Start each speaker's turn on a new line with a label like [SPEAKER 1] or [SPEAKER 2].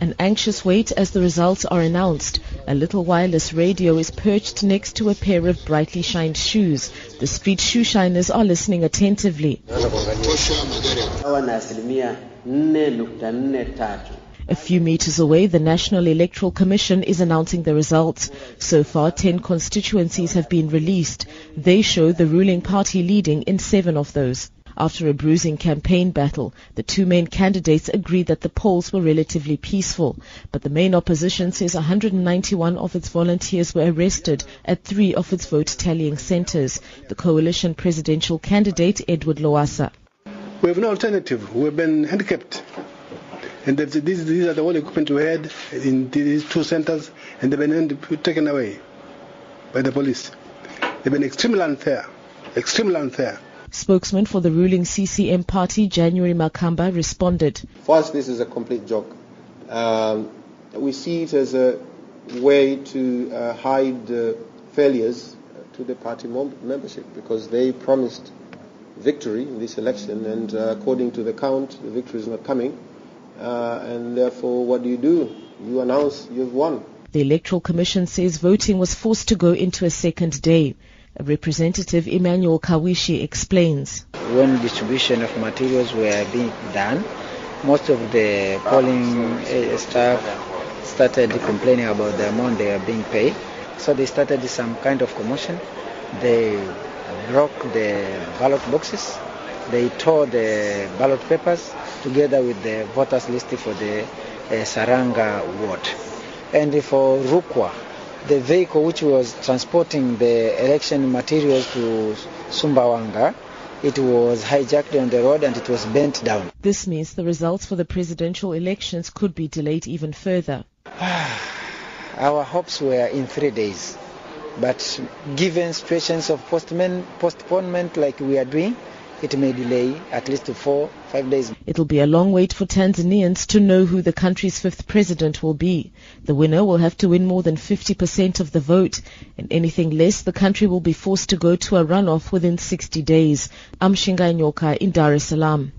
[SPEAKER 1] An anxious wait as the results are announced. A little wireless radio is perched next to a pair of brightly shined shoes. The street shoe shiners are listening attentively. A few meters away, the National Electoral Commission is announcing the results. So far, 10 constituencies have been released. They show the ruling party leading in seven of those. After a bruising campaign battle, the two main candidates agreed that the polls were relatively peaceful. But the main opposition says 191 of its volunteers were arrested at three of its vote tallying centers. The coalition presidential candidate, Edward Lowassa.
[SPEAKER 2] We have no alternative. We've been handicapped. And these, are the only equipment we had in these two centers, and they've been taken away by the police. They've been extremely unfair, extremely unfair.
[SPEAKER 1] Spokesman for the ruling CCM party, January Makamba, responded.
[SPEAKER 3] For us, this is a complete joke. Um, we see it as a way to uh, hide uh, failures to the party membership because they promised victory in this election, and uh, according to the count, the victory is not coming. Uh, and therefore, what do you do? You announce you've won.
[SPEAKER 1] The Electoral Commission says voting was forced to go into a second day. Representative Emmanuel Kawishi explains.
[SPEAKER 4] When distribution of materials were being done, most of the polling staff started complaining about the amount they are being paid. So they started some kind of commotion. They broke the ballot boxes. They tore the ballot papers together with the voters list for the uh, Saranga ward. And for Rukwa, the vehicle which was transporting the election materials to Sumbawanga, it was hijacked on the road and it was bent down.
[SPEAKER 1] This means the results for the presidential elections could be delayed even further.
[SPEAKER 4] Our hopes were in three days, but given situations of postponement like we are doing, it may delay at least four, five days.
[SPEAKER 1] It'll be a long wait for Tanzanians to know who the country's fifth president will be. The winner will have to win more than 50% of the vote, and anything less, the country will be forced to go to a runoff within 60 days. I'm Shingai Nyoka in Dar es Salaam.